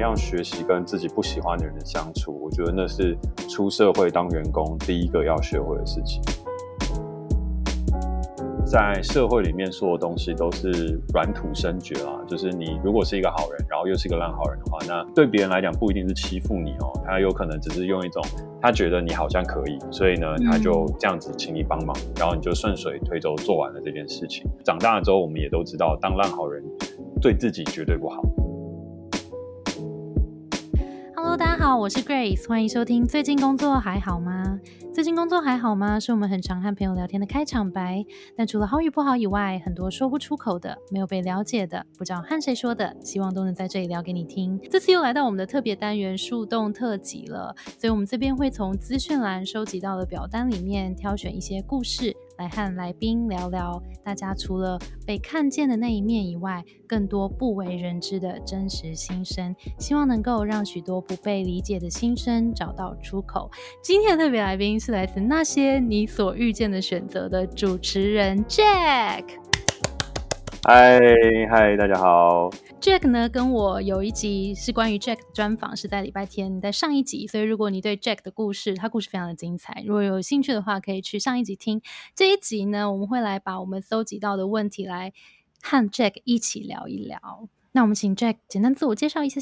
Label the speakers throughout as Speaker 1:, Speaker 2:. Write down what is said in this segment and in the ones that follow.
Speaker 1: 样学习跟自己不喜欢的人相处，我觉得那是出社会当员工第一个要学会的事情。在社会里面，所有东西都是软土生绝啊。就是你如果是一个好人，然后又是一个烂好人的话，那对别人来讲不一定是欺负你哦，他有可能只是用一种他觉得你好像可以，所以呢他就这样子请你帮忙，然后你就顺水推舟做完了这件事情。长大了之后，我们也都知道，当烂好人对自己绝对不好。
Speaker 2: 大家好，我是 Grace，欢迎收听。最近工作还好吗？最近工作还好吗？是我们很常和朋友聊天的开场白。但除了好与不好以外，很多说不出口的、没有被了解的、不知道和谁说的，希望都能在这里聊给你听。这次又来到我们的特别单元树洞特辑了，所以我们这边会从资讯栏收集到的表单里面挑选一些故事。来和来宾聊聊，大家除了被看见的那一面以外，更多不为人知的真实心声，希望能够让许多不被理解的心声找到出口。今天的特别来宾是来自那些你所遇见的选择的主持人 Jack。
Speaker 1: 嗨嗨，大家好。
Speaker 2: Jack 呢，跟我有一集是关于 Jack 的专访，是在礼拜天，在上一集。所以如果你对 Jack 的故事，他故事非常的精彩，如果有兴趣的话，可以去上一集听。这一集呢，我们会来把我们搜集到的问题来和 Jack 一起聊一聊。那我们请 Jack 简单自我介绍一下。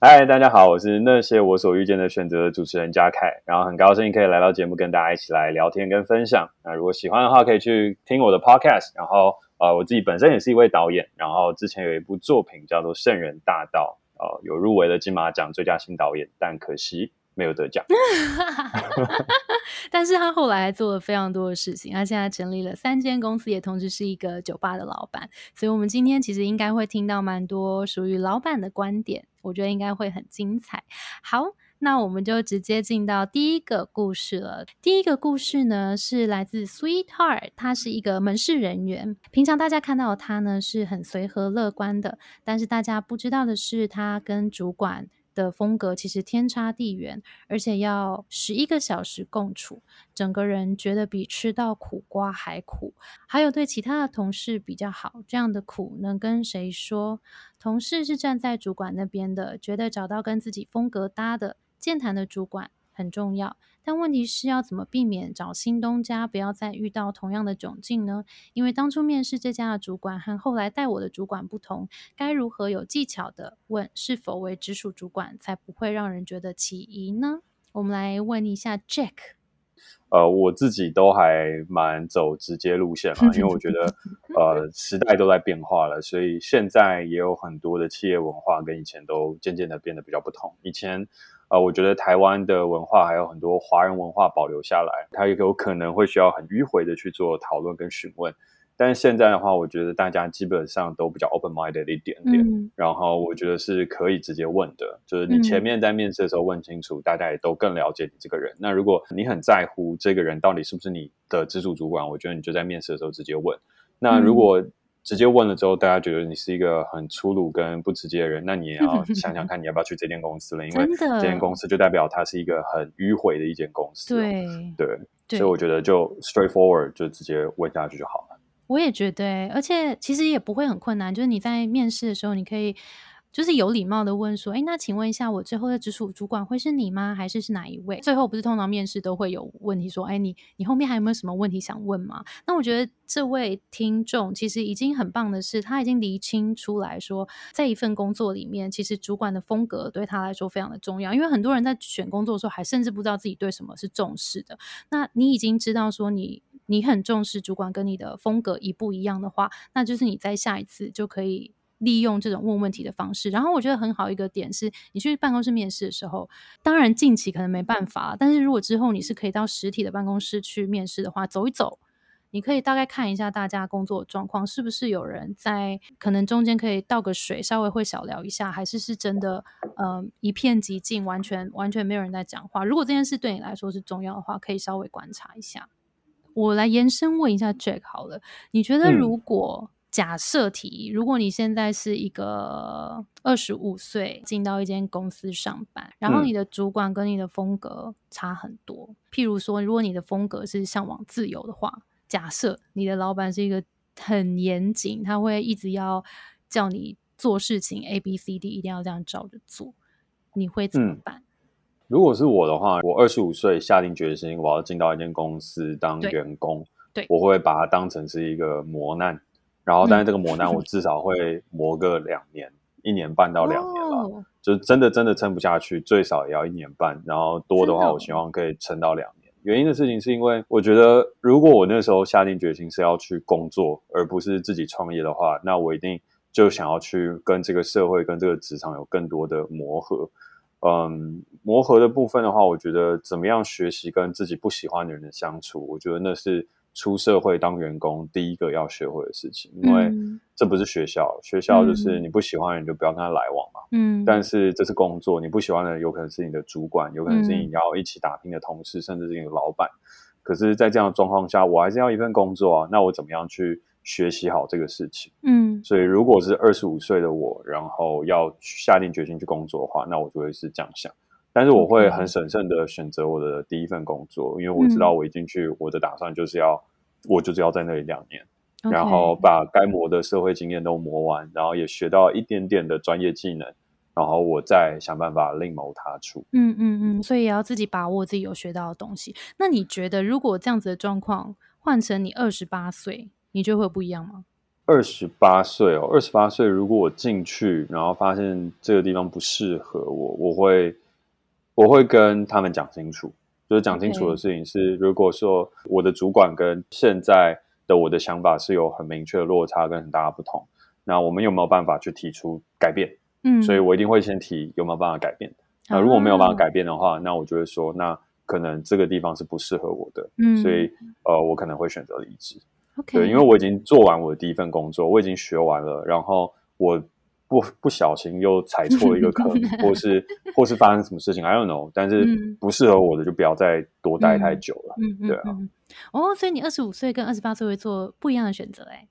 Speaker 1: 嗨，大家好，我是那些我所遇见的选择的主持人嘉凯，然后很高兴可以来到节目，跟大家一起来聊天跟分享。那如果喜欢的话，可以去听我的 Podcast，然后。呃，我自己本身也是一位导演，然后之前有一部作品叫做《圣人大道》，呃，有入围了金马奖最佳新导演，但可惜没有得奖。
Speaker 2: 但是他后来做了非常多的事情，他现在成立了三间公司，也同时是一个酒吧的老板。所以，我们今天其实应该会听到蛮多属于老板的观点，我觉得应该会很精彩。好。那我们就直接进到第一个故事了。第一个故事呢是来自 Sweetheart，他是一个门市人员。平常大家看到他呢是很随和乐观的，但是大家不知道的是，他跟主管的风格其实天差地远，而且要十一个小时共处，整个人觉得比吃到苦瓜还苦。还有对其他的同事比较好，这样的苦能跟谁说？同事是站在主管那边的，觉得找到跟自己风格搭的。健谈的主管很重要，但问题是要怎么避免找新东家不要再遇到同样的窘境呢？因为当初面试这家的主管和后来带我的主管不同，该如何有技巧的问是否为直属主管，才不会让人觉得起疑呢？我们来问一下 Jack。
Speaker 1: 呃，我自己都还蛮走直接路线嘛，因为我觉得 呃时代都在变化了，所以现在也有很多的企业文化跟以前都渐渐的变得比较不同。以前。啊，我觉得台湾的文化还有很多华人文化保留下来，它也有可能会需要很迂回的去做讨论跟询问。但是现在的话，我觉得大家基本上都比较 open minded 一点点，然后我觉得是可以直接问的，就是你前面在面试的时候问清楚，大家也都更了解你这个人。那如果你很在乎这个人到底是不是你的直属主管，我觉得你就在面试的时候直接问。那如果直接问了之后，大家觉得你是一个很粗鲁跟不直接的人，那你也要 想想看你要不要去这间公司了，因为这间公司就代表它是一个很迂回的一间公司。
Speaker 2: 对
Speaker 1: 对，所以我觉得就 straightforward 就直接问下去就好了。
Speaker 2: 我也觉得，而且其实也不会很困难，就是你在面试的时候，你可以。就是有礼貌的问说，哎，那请问一下，我最后的直属主管会是你吗？还是是哪一位？最后不是通常面试都会有问题说，哎，你你后面还有没有什么问题想问吗？那我觉得这位听众其实已经很棒的是，他已经厘清出来说，在一份工作里面，其实主管的风格对他来说非常的重要。因为很多人在选工作的时候，还甚至不知道自己对什么是重视的。那你已经知道说，你你很重视主管跟你的风格一不一样的话，那就是你在下一次就可以。利用这种问问题的方式，然后我觉得很好一个点是，你去办公室面试的时候，当然近期可能没办法，但是如果之后你是可以到实体的办公室去面试的话，走一走，你可以大概看一下大家工作状况，是不是有人在可能中间可以倒个水，稍微会小聊一下，还是是真的，嗯，一片寂静，完全完全没有人在讲话。如果这件事对你来说是重要的话，可以稍微观察一下。我来延伸问一下 Jack 好了，你觉得如果？假设题，如果你现在是一个二十五岁进到一间公司上班，然后你的主管跟你的风格差很多，譬如说，如果你的风格是向往自由的话，假设你的老板是一个很严谨，他会一直要叫你做事情 A B C D 一定要这样照着做，你会怎么办？
Speaker 1: 如果是我的话，我二十五岁下定决心我要进到一间公司当员工，
Speaker 2: 对。
Speaker 1: 我会把它当成是一个磨难，然后但是这个磨难我至少会磨个两年，一年半到两年吧。
Speaker 2: 哦
Speaker 1: 就是真的真的撑不下去，最少也要一年半，然后多的话，我希望可以撑到两年。原因的事情是因为我觉得，如果我那时候下定决心是要去工作，而不是自己创业的话，那我一定就想要去跟这个社会、跟这个职场有更多的磨合。嗯，磨合的部分的话，我觉得怎么样学习跟自己不喜欢的人的相处，我觉得那是出社会当员工第一个要学会的事情，因为
Speaker 2: 嗯
Speaker 1: 这不是学校，学校就是
Speaker 2: 嗯
Speaker 1: 你不喜欢的人就不要跟他来往嘛。
Speaker 2: 嗯，
Speaker 1: 但是这是工作，你不喜欢的人有可能是你的主管，有可能是
Speaker 2: 嗯
Speaker 1: 你要一起打拼的同事，甚至是你的老板。可是，在这样的状况下，我还是要一份工作啊。那我怎么样去学习好这个事情？
Speaker 2: 嗯
Speaker 1: 所以，如果是二十五岁的我，然后要下定决心去工作的话，那我就会是这样想。但是，我会很审慎的选择我的第一份工作，因为我知道
Speaker 2: 嗯
Speaker 1: 我一进去，我的打算就是要，我就是要在那里两年。然后把该磨的社会经验都磨完，然后也学到一点点的专业技能，然后我再想办法另谋他处。
Speaker 2: 嗯嗯嗯，所以也要自己把握自己有学到的东西。那你觉得，如果这样子的状况换成你二十八岁，你觉得会不一样吗？
Speaker 1: 二十八岁哦，二十八岁，如果我进去，然后发现这个地方不适合我，我会我会跟他们讲清楚，就是讲清楚的事情是，如果说我的主管跟现在的我的想法是有很明确的落差跟很大的不同，那我们有没有办法去提出改变？
Speaker 2: 嗯，
Speaker 1: 所以我一定会先提有没有办法改变。那如果没有办法改变的话，那我就会说，那可能这个地方是不适合我的，
Speaker 2: 嗯
Speaker 1: 所以呃，我可能会选择离职。
Speaker 2: OK，
Speaker 1: 对，因为我已经做完我的第一份工作，我已经学完了，然后我不不小心又踩错了一个坑，或是 或是发生什么事情，I don't know，但是
Speaker 2: 嗯
Speaker 1: 不适合我的就不要再多待太久了。
Speaker 2: 嗯嗯
Speaker 1: 对啊
Speaker 2: 嗯，哦，所以你二十五岁跟二十八岁会做不一样的选择，哎，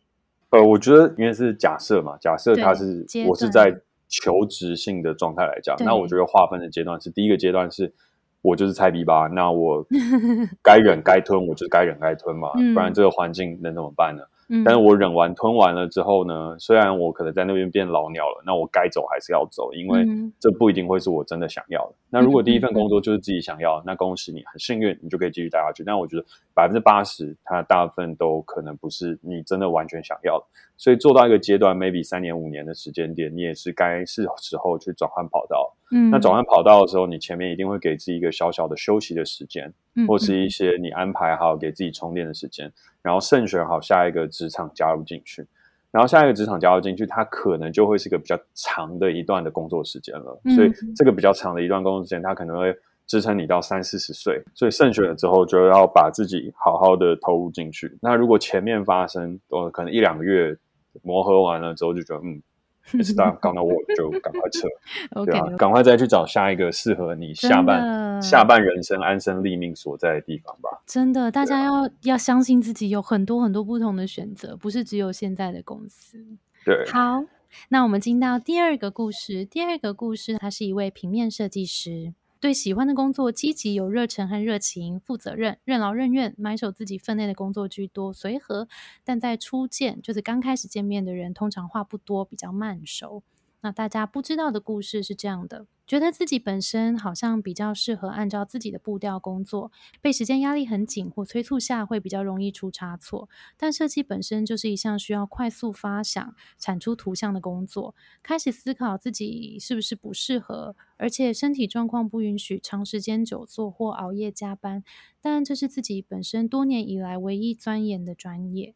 Speaker 1: 呃，我觉得因为是假设嘛，假设他是我是在求职性的状态来讲，那我觉得划分的阶段是第一个阶段是我就是菜逼吧，那我 该忍该吞，我就该忍该吞嘛，
Speaker 2: 嗯
Speaker 1: 不然这个环境能怎么办呢？
Speaker 2: 嗯，
Speaker 1: 但是我忍完吞完了之后呢，虽然我可能在那边变老鸟了，那我该走还是要走，因为
Speaker 2: 嗯
Speaker 1: 这不一定会是我真的想要的。那如果第一份工作就是自己想要，那恭喜你，很幸运，你就可以继续待下去。但我觉得百分之八十，它大部分都可能不是你真的完全想要的。所以做到一个阶段，maybe 三年五年的时间点，你也是该是时候去转换跑道。
Speaker 2: 嗯，
Speaker 1: 那转换跑道的时候，你前面一定会给自己一个小小的休息的时间，
Speaker 2: 嗯
Speaker 1: 或是一些你安排好给自己充电的时间，然后慎选好下一个职场加入进去。然后下一个职场加入进去，它可能就会是一个比较长的一段的工作时间了。
Speaker 2: 嗯
Speaker 1: 所以这个比较长的一段工作时间，它可能会支撑你到三四十岁。所以慎选了之后，就要把自己好好的投入进去。那如果前面发生，呃，可能一两个月磨合完了之后，就觉得嗯。是当刚到我就赶快撤 对啊，赶快再去找下一个适合你下半下半人生安身立命所在的地方吧。
Speaker 2: 真的，大家
Speaker 1: 啊
Speaker 2: 要要相信自己有很多很多不同的选择，不是只有现在的公司。
Speaker 1: 对，
Speaker 2: 好，那我们进到第二个故事。第二个故事，他是一位平面设计师，对喜欢的工作积极、有热忱和热情，负责任、任劳任怨，埋首自己分内的工作居多，随和。但在初见，就是刚开始见面的人，通常话不多，比较慢熟。那大家不知道的故事是这样的：觉得自己本身好像比较适合按照自己的步调工作，被时间压力很紧或催促下，会比较容易出差错。但设计本身就是一项需要快速发想、产出图像的工作，开始思考自己是不是不适合，而且身体状况不允许长时间久坐或熬夜加班。但这是自己本身多年以来唯一钻研的专业。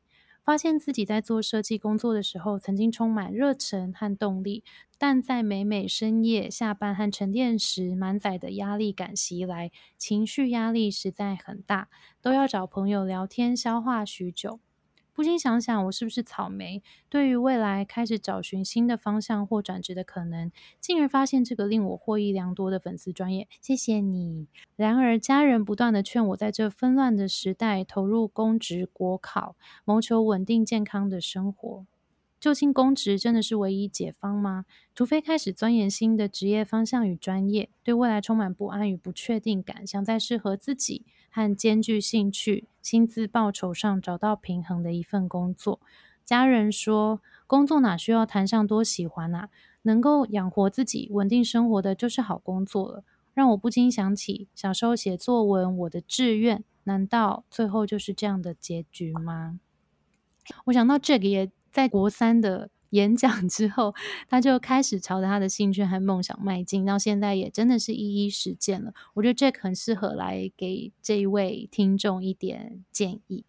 Speaker 2: 发现自己在做设计工作的时候，曾经充满热忱和动力，但在每每深夜下班和沉淀时，满载的压力感袭来，情绪压力实在很大，都要找朋友聊天消化许久。不禁想想，我是不是草莓？对于未来开始找寻新的方向或转职的可能，进而发现这个令我获益良多的粉丝专业。谢谢你。然而，家人不断的劝我在这纷乱的时代投入公职国考，谋求稳定健康的生活。究竟公职真的是唯一解方吗？除非开始钻研新的职业方向与专业，对未来充满不安与不确定感，想在适合自己和兼具兴趣、薪资报酬上找到平衡的一份工作。家人说，工作哪需要谈上多喜欢啊？能够养活自己、稳定生活的，就是好工作了。让我不禁想起小时候写作文，我的志愿，难道最后就是这样的结局吗？我想到这个也在国三的 演讲之后，他就开始朝着他的兴趣和梦想迈进，到现在也真的是一一实践了。我觉得这很适合来给这一位听众一点建议。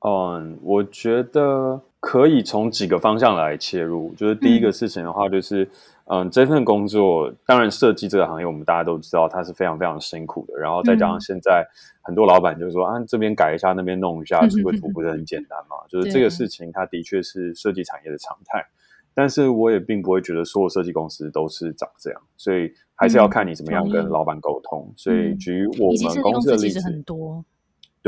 Speaker 1: 嗯，我觉得可以从几个方向来切入。就是第一个事情的话，就是嗯，这份工作，当然设计这个行业，我们大家都知道它是非常非常辛苦的。然后再加上现在很多老板就说啊，这边改一下，那边弄一下，出个图不是很简单嘛？就是这个事情，它的确是设计产业的常态。但是我也并不会觉得所有设计公司都是长这样，所以还是要看你怎么样跟老板沟通。所以举我们公司的例子
Speaker 2: 很多。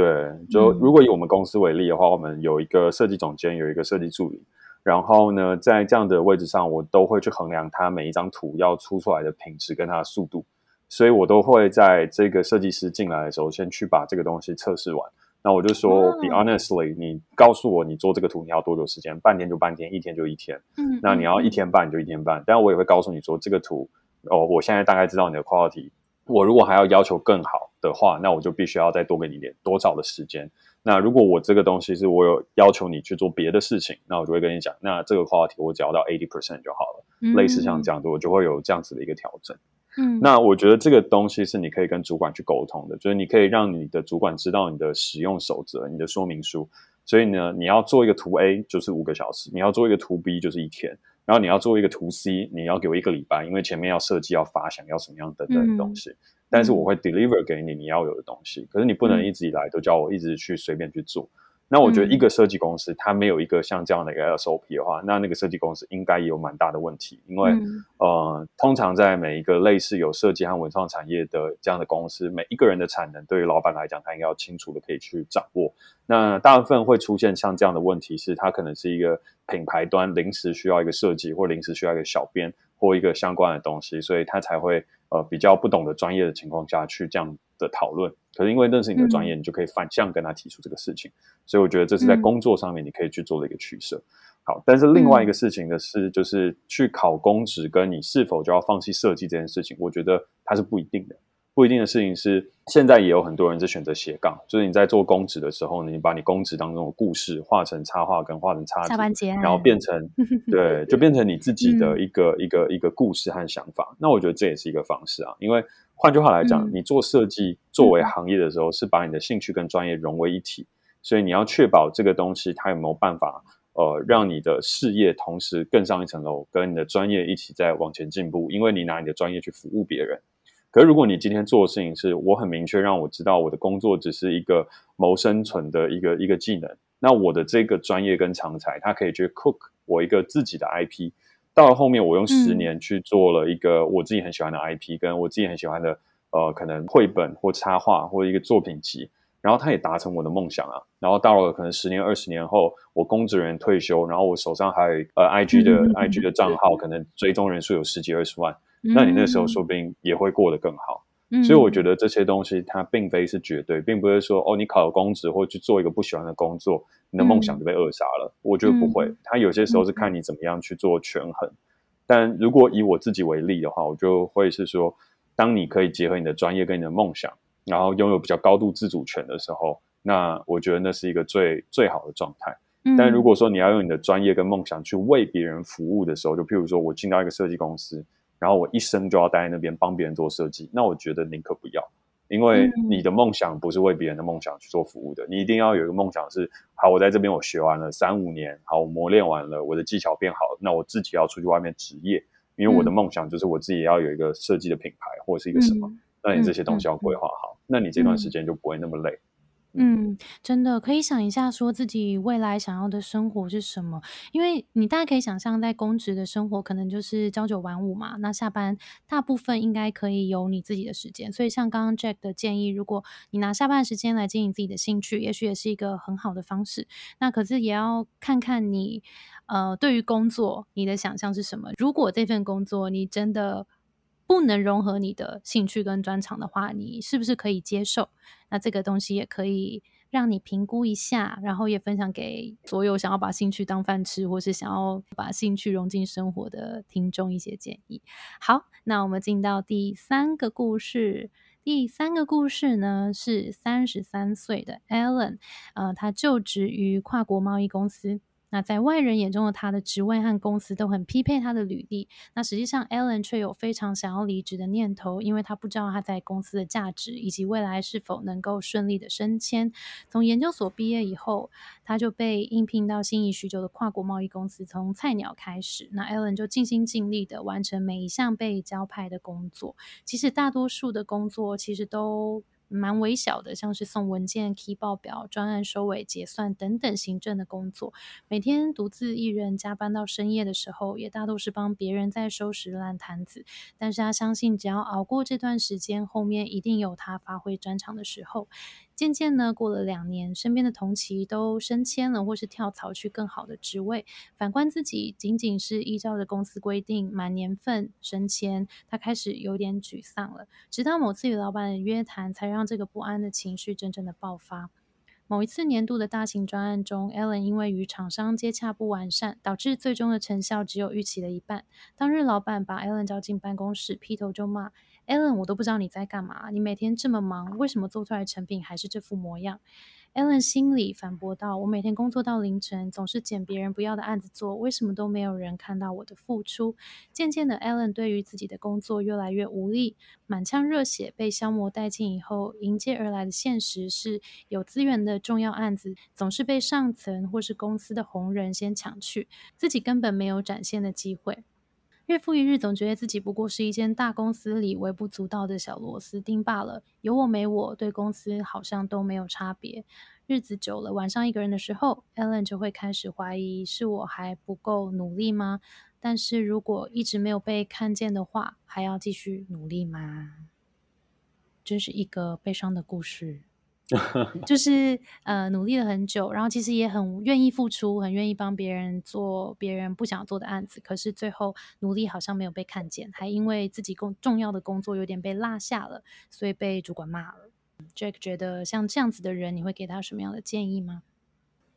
Speaker 1: 对，就如果以我们公司为例的话，我们有一个设计总监，有一个设计助理，然后呢，在这样的位置上，我都会去衡量他每一张图要出出来的品质跟它的速度，所以我都会在这个设计师进来的时候，先去把这个东西测试完。那我就说，be honestly，你告诉我你做这个图你要多久时间？半天就半天，一天就一天。嗯，那你要一天半就一天半，但我也会告诉你说，这个图哦，我现在大概知道你的 quality。我如果还要要求更好的话，那我就必须要再多给你点多少的时间。那如果我这个东西是我有要求你去做别的事情，那我就会跟你讲，那这个话题我只要到 eighty percent 就好了。类似像这样子，我就会有这样子的一个调整。嗯，那我觉得这个东西是你可以跟主管去沟通的，就是你可以让你的主管知道你的使用守则、你的说明书。所以呢，你要做一个图 A 就是五个小时，你要做一个图 B 就是一天。然后你要做一个图 C，你要给我一个礼拜，因为前面要设计、要发想、要什么样等等的东西。但是我会 deliver 给你你要有的东西，可是你不能一直以来都叫我一直去随便去做。那我觉得一个设计公司它没有一个像这样的一个 SOP 的话，那那个设计公司应该也有蛮大的问题。因为呃，通常在每一个类似有设计和文创产业的这样的公司，每一个人的产能对于老板来讲，他应该要清楚的可以去掌握。那大部分会出现像这样的问题，是它可能是一个品牌端临时需要一个设计，或临时需要一个小编或一个相关的东西，所以他才会呃比较不懂得专业的情况下去这样的讨论。可是因为认识你的专业，你就可以反向跟他提出这个事情。所以我觉得这是在工作上面你可以去做的一个取舍。好，但是另外一个事情的是，就是去考公职跟你是否就要放弃设计这件事情，我觉得它是不一定的。不一定的事情是，现在也有很多人在选择斜杠，就是你在做公职的时候呢，你把你公职当中的故事画成插画跟画成插
Speaker 2: 图，
Speaker 1: 然后变成 对，就变成你自己的一个一个一个故事和想法。那我觉得这也是一个方式啊，因为换句话来讲，你做设计作为行业的时候，是把你的兴趣跟专业融为一体，所以你要确保这个东西它有没有办法呃让你的事业同时更上一层楼，跟你的专业一起在往前进步，因为你拿你的专业去服务别人。可是，如果你今天做的事情是我很明确让我知道我的工作只是一个谋生存的一个一个技能，那我的这个专业跟长才，它可以去 cook 我一个自己的 IP。到了后面，我用十年去做了一个我自己很喜欢的 IP，跟我自己很喜欢的呃，可能绘本或插画或一个作品集，然后它也达成我的梦想啊。然后到了可能十年、二十年后，我公职人员退休，然后我手上还有呃 IG 的 IG 的账号，可能追踪人数有十几二十万。那你那时候说不定也会过得更好，所以我觉得这些东西它并非是绝对，并不是说哦，你考了公职或去做一个不喜欢的工作，你的梦想就被扼杀了。我觉得不会，它有些时候是看你怎么样去做权衡。但如果以我自己为例的话，我就会是说，当你可以结合你的专业跟你的梦想，然后拥有比较高度自主权的时候，那我觉得那是一个最最好的状态。但如果说你要用你的专业跟梦想去为别人服务的时候，就譬如说我进到一个设计公司。然后我一生就要待在那边帮别人做设计，那我觉得宁可不要，因为你的梦想不是为别人的梦想去做服务的，你一定要有一个梦想是：好，我在这边我学完了三五年，好，我磨练完了，我的技巧变好，那我自己要出去外面职业，因为我的梦想就是我自己要有一个设计的品牌或者是一个什么，那你这些东西要规划好，那你这段时间就不会那么累。
Speaker 2: 嗯，真的可以想一下，说自己未来想要的生活是什么？因为你大家可以想象，在公职的生活可能就是朝九晚五嘛。那下班大部分应该可以有你自己的时间。所以像刚刚 Jack 的建议，如果你拿下班时间来经营自己的兴趣，也许也是一个很好的方式。那可是也要看看你，呃，对于工作你的想象是什么？如果这份工作你真的不能融合你的兴趣跟专长的话，你是不是可以接受？那这个东西也可以让你评估一下，然后也分享给所有想要把兴趣当饭吃，或是想要把兴趣融进生活的听众一些建议。好，那我们进到第三个故事。第三个故事呢，是三十三岁的 Alan，呃，他就职于跨国贸易公司。那在外人眼中的他的职位和公司都很匹配他的履历。那实际上，Alan 却有非常想要离职的念头，因为他不知道他在公司的价值以及未来是否能够顺利的升迁。从研究所毕业以后，他就被应聘到心仪许久的跨国贸易公司，从菜鸟开始。那 Alan 就尽心尽力的完成每一项被交派的工作，其实大多数的工作其实都。蛮微小的，像是送文件、key 报表、专案收尾、结算等等行政的工作，每天独自一人加班到深夜的时候，也大都是帮别人在收拾烂摊子。但是他相信，只要熬过这段时间，后面一定有他发挥专长的时候。渐渐呢，过了两年，身边的同期都升迁了，或是跳槽去更好的职位。反观自己，仅仅是依照着公司规定满年份升迁，他开始有点沮丧了。直到某次与老板的约谈，才让这个不安的情绪真正的爆发。某一次年度的大型专案中，Ellen 因为与厂商接洽不完善，导致最终的成效只有预期的一半。当日，老板把 Ellen 叫进办公室，劈头就骂：“Ellen，我都不知道你在干嘛，你每天这么忙，为什么做出来成品还是这副模样？” Ellen 心里反驳道：“我每天工作到凌晨，总是捡别人不要的案子做，为什么都没有人看到我的付出？”渐渐的，Ellen 对于自己的工作越来越无力，满腔热血被消磨殆尽以后，迎接而来的现实是有资源的重要案子总是被上层或是公司的红人先抢去，自己根本没有展现的机会。日复一日，总觉得自己不过是一间大公司里微不足道的小螺丝钉罢了，有我没我，对公司好像都没有差别。日子久了，晚上一个人的时候，Ellen 就会开始怀疑：是我还不够努力吗？但是如果一直没有被看见的话，还要继续努力吗？真是一个悲伤的故事。就是呃努力了很久，然后其实也很愿意付出，很愿意帮别人做别人不想做的案子，可是最后努力好像没有被看见，还因为自己工重要的工作有点被落下了，所以被主管骂了。Jack 觉得像这样子的人，你会给他什么样的建议吗？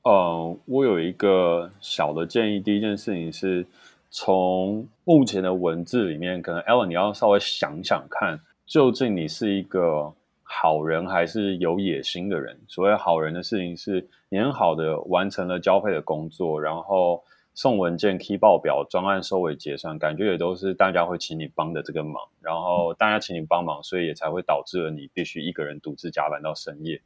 Speaker 1: 呃，我有一个小的建议，第一件事情是从目前的文字里面，可能 Ellen 你要稍微想想看，究竟你是一个。好人还是有野心的人。所谓好人的事情是，你很好的完成了交配的工作，然后送文件、key 报表、专案收尾结算，感觉也都是大家会请你帮的这个忙。然后大家请你帮忙，所以也才会导致了你必须一个人独自加班到深夜。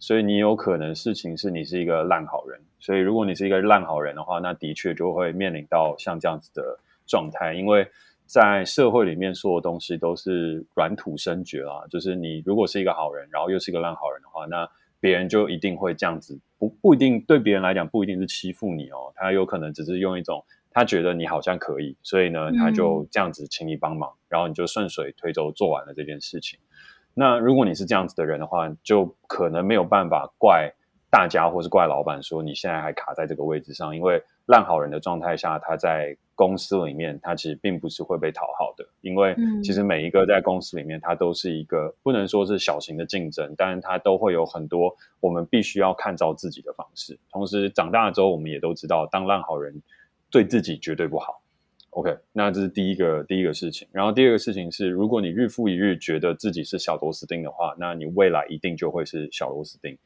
Speaker 1: 所以你有可能事情是你是一个烂好人。所以如果你是一个烂好人的话，那的确就会面临到像这样子的状态，因为。在社会里面，所有东西都是软土生绝啊。就是你如果是一个好人，然后又是一个烂好人的话，那别人就一定会这样子，不不一定对别人来讲不一定是欺负你哦，他有可能只是用一种他觉得你好像可以，所以呢他就这样子请你帮忙，然后你就顺水推舟做完了这件事情。那如果你是这样子的人的话，就可能没有办法怪大家或是怪老板说你现在还卡在这个位置上，因为烂好人的状态下他在。公司里面，他其实并不是会被讨好的，因为其实每一个在公司里面，他都是一个不能说是小型的竞争，但是他都会有很多我们必须要看照自己的方式。同时长大之后，我们也都知道，当烂好人对自己绝对不好。OK，那这是第一个第一个事情。然后第二个事情是，如果你日复一日觉得自己是小螺丝钉的话，那你未来一定就会是小螺丝钉。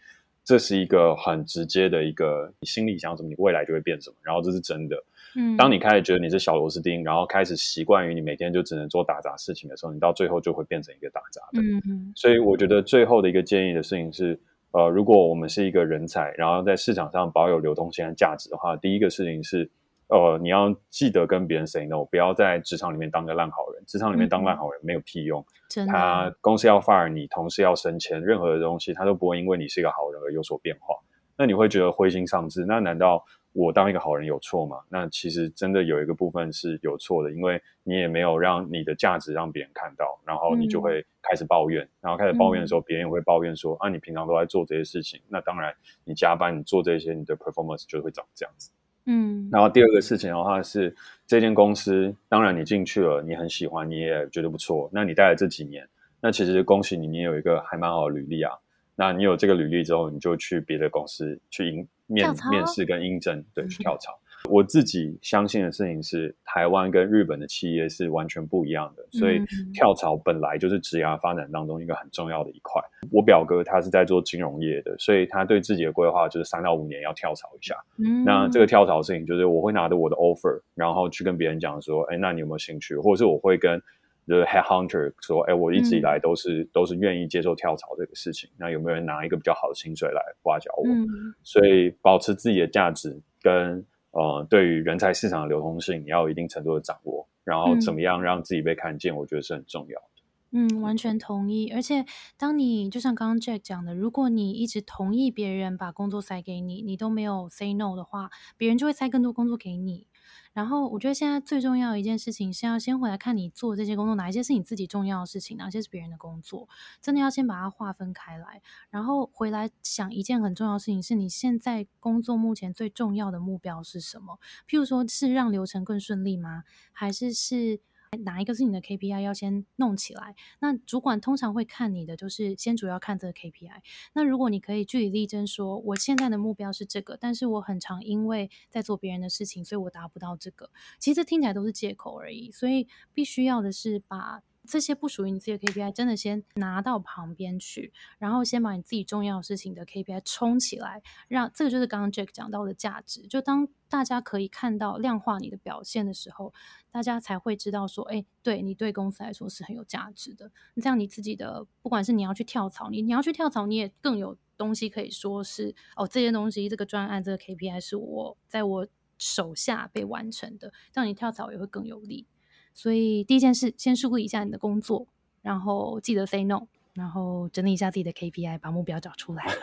Speaker 1: 这是一个很直接的一个，你心里想什么，你未来就会变什么。然后这是真的。嗯，当你开始觉得你是小螺丝钉，然后开始习惯于你每天就只能做打杂事情的时候，你到最后就会变成一个打杂的。嗯所以我觉得最后的一个建议的事情是，呃，如果我们是一个人才，然后在市场上保有流动性和价值的话，第一个事情是，呃，你要记得跟别人 say no，不要在职场里面当个烂好人。职场里面当烂好人没有屁用。他公司要 fire 你，同事要升迁，任何的东西他都不会因为你是一个好人而有所变化。那你会觉得灰心丧志？那难道？我当一个好人有错吗？那其实真的有一个部分是有错的，因为你也没有让你的价值让别人看到，然后你就会开始抱怨，然后开始抱怨的时候，别人也会抱怨说：啊，你平常都在做这些事情，那当然你加班你做这些，你的 performance 就会长这样子。嗯，然后第二个事情的话是，这间公司当然你进去了，你很喜欢，你也觉得不错，那你待了这几年，那其实恭喜你，你有一个还蛮好的履历啊。那你有这个履历之后，你就去别的公司去应面面试跟应征，对，去跳槽。我自己相信的事情是，台湾跟日本的企业是完全不一样的，所以
Speaker 2: 嗯
Speaker 1: 跳槽本来就是职涯发展当中一个很重要的一块。我表哥他是在做金融业的，所以他对自己的规划就是三到五年要跳槽一下。
Speaker 2: 嗯
Speaker 1: 那这个跳槽的事情，就是我会拿着我的 offer，然后去跟别人讲说，哎，那你有没有兴趣？或者是我会跟就是 head hunter 说，哎，我一直以来都是、都是愿意接受跳槽这个事情，那有没有人拿一个比较好的薪水来挖角我？
Speaker 2: 嗯
Speaker 1: 所以保持自己的价值跟呃对于人才市场的流通性，你要有一定程度的掌握，然后
Speaker 2: 嗯
Speaker 1: 怎么样让自己被看见，我觉得是很重要的。
Speaker 2: 嗯，完全同意。而且，当你就像刚刚 Jack 讲的，如果你一直同意别人把工作塞给你，你都没有 say no 的话，别人就会塞更多工作给你。然后，我觉得现在最重要一件事情是要先回来看你做这些工作，哪一些是你自己重要的事情，哪些是别人的工作，真的要先把它划分开来，然后回来想一件很重要的事情，是你现在工作目前最重要的目标是什么？譬如说是让流程更顺利吗？还是是哪一个是你的 KPI 要先弄起来？那主管通常会看你的，就是先主要看这个 KPI。那如果你可以据理力争说，我现在的目标是这个，但是我很常因为在做别人的事情，所以我达不到这个。其实听起来都是借口而已，所以必须要的是把。这些不属于你自己的 KPI，真的先拿到旁边去，然后先把你自己重要的事情的 KPI 冲起来，让这个就是刚刚 Jack 讲到的价值。就当大家可以看到量化你的表现的时候，大家才会知道说，哎，对你对公司来说是很有价值的。这样你自己的，不管是你要去跳槽，你你要去跳槽，你也更有东西可以说是哦，这些东西这个专案这个 KPI 是我在我手下被完成的，这样你跳槽也会更有利。所以第一件事，先梳理一下你的工作，然后记得 say no，然后整理一下自己的 KPI，把目标找出来。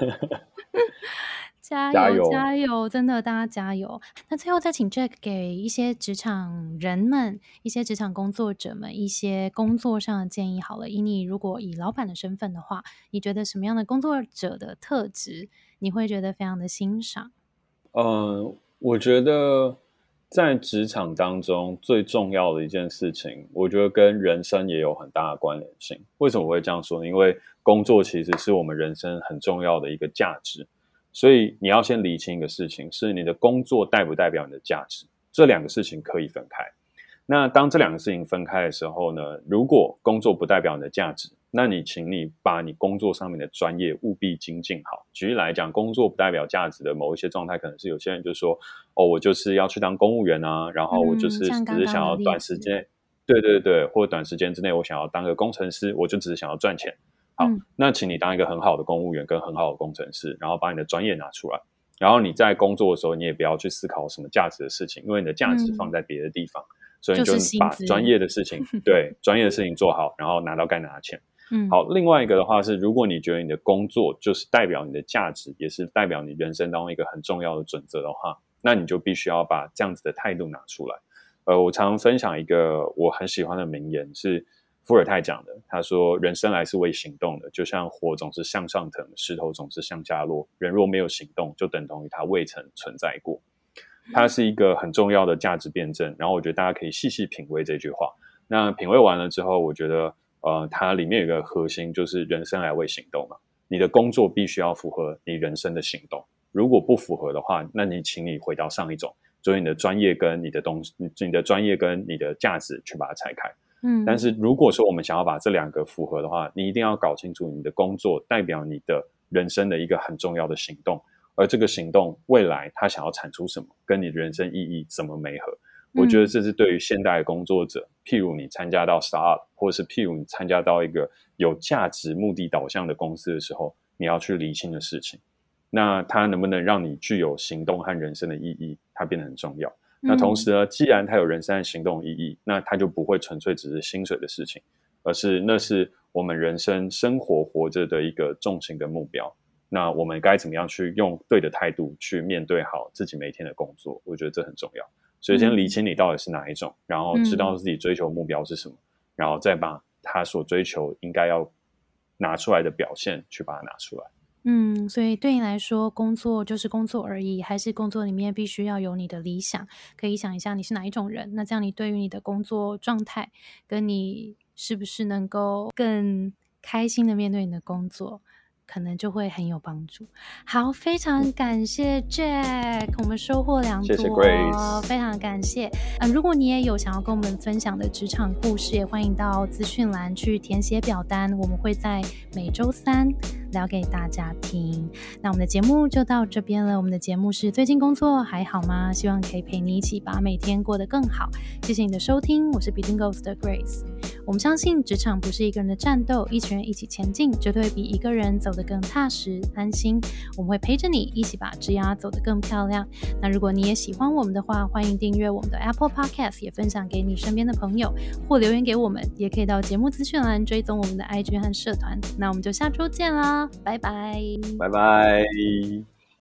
Speaker 2: 加油
Speaker 1: 加油
Speaker 2: 加油！真的，大家加油！那最后再请 Jack 给一些职场人们、一些职场工作者们一些工作上的建议。好了，以你如果以老板的身份的话，你觉得什么样的工作者的特质你会觉得非常的欣赏？
Speaker 1: 嗯，我觉得在职场当中最重要的一件事情，我觉得跟人生也有很大的关联性。为什么我会这样说呢？因为工作其实是我们人生很重要的一个价值，所以你要先理清一个事情：是你的工作代不代表你的价值？这两个事情可以分开。那当这两个事情分开的时候呢，如果工作不代表你的价值，那你请你把你工作上面的专业务必精进好。举例来讲，工作不代表价值的某一些状态，可能是有些人就说：“哦，我就是要去当公务员啊，然后我就是只是想要短时间，对对对，或者短时间之内我想要当个工程师，我就只是想要赚钱。”好，
Speaker 2: 嗯
Speaker 1: 那请你当一个很好的公务员跟很好的工程师，然后把你的专业拿出来。然后你在工作的时候，你也不要去思考什么价值的事情，因为你的价值
Speaker 2: 嗯
Speaker 1: 放在别的地方，所以你
Speaker 2: 就
Speaker 1: 就是把专业的事情，对专业的事情做好，然后拿到该拿的钱。
Speaker 2: 嗯，
Speaker 1: 好，另外一个的话是，如果你觉得你的工作就是代表你的价值，也是代表你人生当中一个很重要的准则的话，那你就必须要把这样子的态度拿出来。呃，我常常分享一个我很喜欢的名言，是伏尔泰讲的。他说：“人生来是为行动的，就像火总是向上腾，石头总是向下落。人若没有行动，就等同于他未曾存在过。”它是一个很重要的价值辩证。然后我觉得大家可以细细品味这句话。那品味完了之后，我觉得呃，它里面有一个核心，就是人生来为行动嘛。你的工作必须要符合你人生的行动，如果不符合的话，那你请你回到上一种，就是你的专业跟你的东西，你你的专业跟你的价值去把它拆开。
Speaker 2: 嗯，
Speaker 1: 但是如果说我们想要把这两个符合的话，你一定要搞清楚你的工作代表你的人生的一个很重要的行动，而这个行动未来它想要产出什么，跟你的人生意义怎么没合。我觉得这是对于现代工作者，譬如你参加到 startup，或者是譬如你参加到一个有价值、目的导向的公司的时候，你要去理清的事情。那它能不能让你具有行动和人生的意义，它变得很重要。那同时呢，既然它有人生和行动意义，那它就不会纯粹只是薪水的事情，而是那是我们人生生活活着的一个重心跟目标。那我们该怎么样去用对的态度去面对好自己每一天的工作？我觉得这很重要。所以先理清你到底是哪一种，然后知道自己追求目标是什么，然后再把他所追求应该要拿出来的表现去把它拿出来。
Speaker 2: 嗯，所以对你来说，工作就是工作而已，还是工作里面必须要有你的理想？可以想一下你是哪一种人，那这样你对于你的工作状态，跟你是不是能够更开心的面对你的工作，可能就会很有帮助。好，非常感谢 Jack，我们收获良多，
Speaker 1: 谢谢 Grace
Speaker 2: 非常感谢。嗯、如果你也有想要跟我们分享的职场故事，也欢迎到资讯栏去填写表单，我们会在每周三聊给大家听。那我们的节目就到这边了。我们的节目是最近工作还好吗？希望可以陪你一起把每天过得更好。谢谢你的收听，我是 Between Ghost 的 Grace。我们相信职场不是一个人的战斗，一群人一起前进，绝对比一个人走得更踏实安心。我们会陪着你一起把职涯走得更漂亮。那如果你也喜欢我们的话，欢迎订阅我们的 Apple Podcast，也分享给你身边的朋友，或留言给我们，也可以到节目资讯栏追踪我们的 IG 和社团。那我们就下周见啦，拜拜。
Speaker 1: 拜拜。